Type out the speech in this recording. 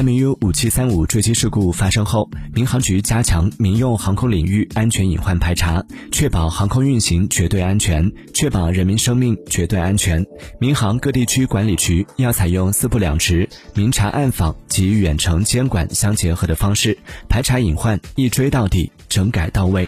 mu 五七三五坠机事故发生后民航局加强民用航空领域安全隐患排查确保航空运行绝对安全确保人民生命绝对安全。民航各地区管理局要采用四不两直明察暗访及远程监管相结合的方式排查隐患一追到底整改到位。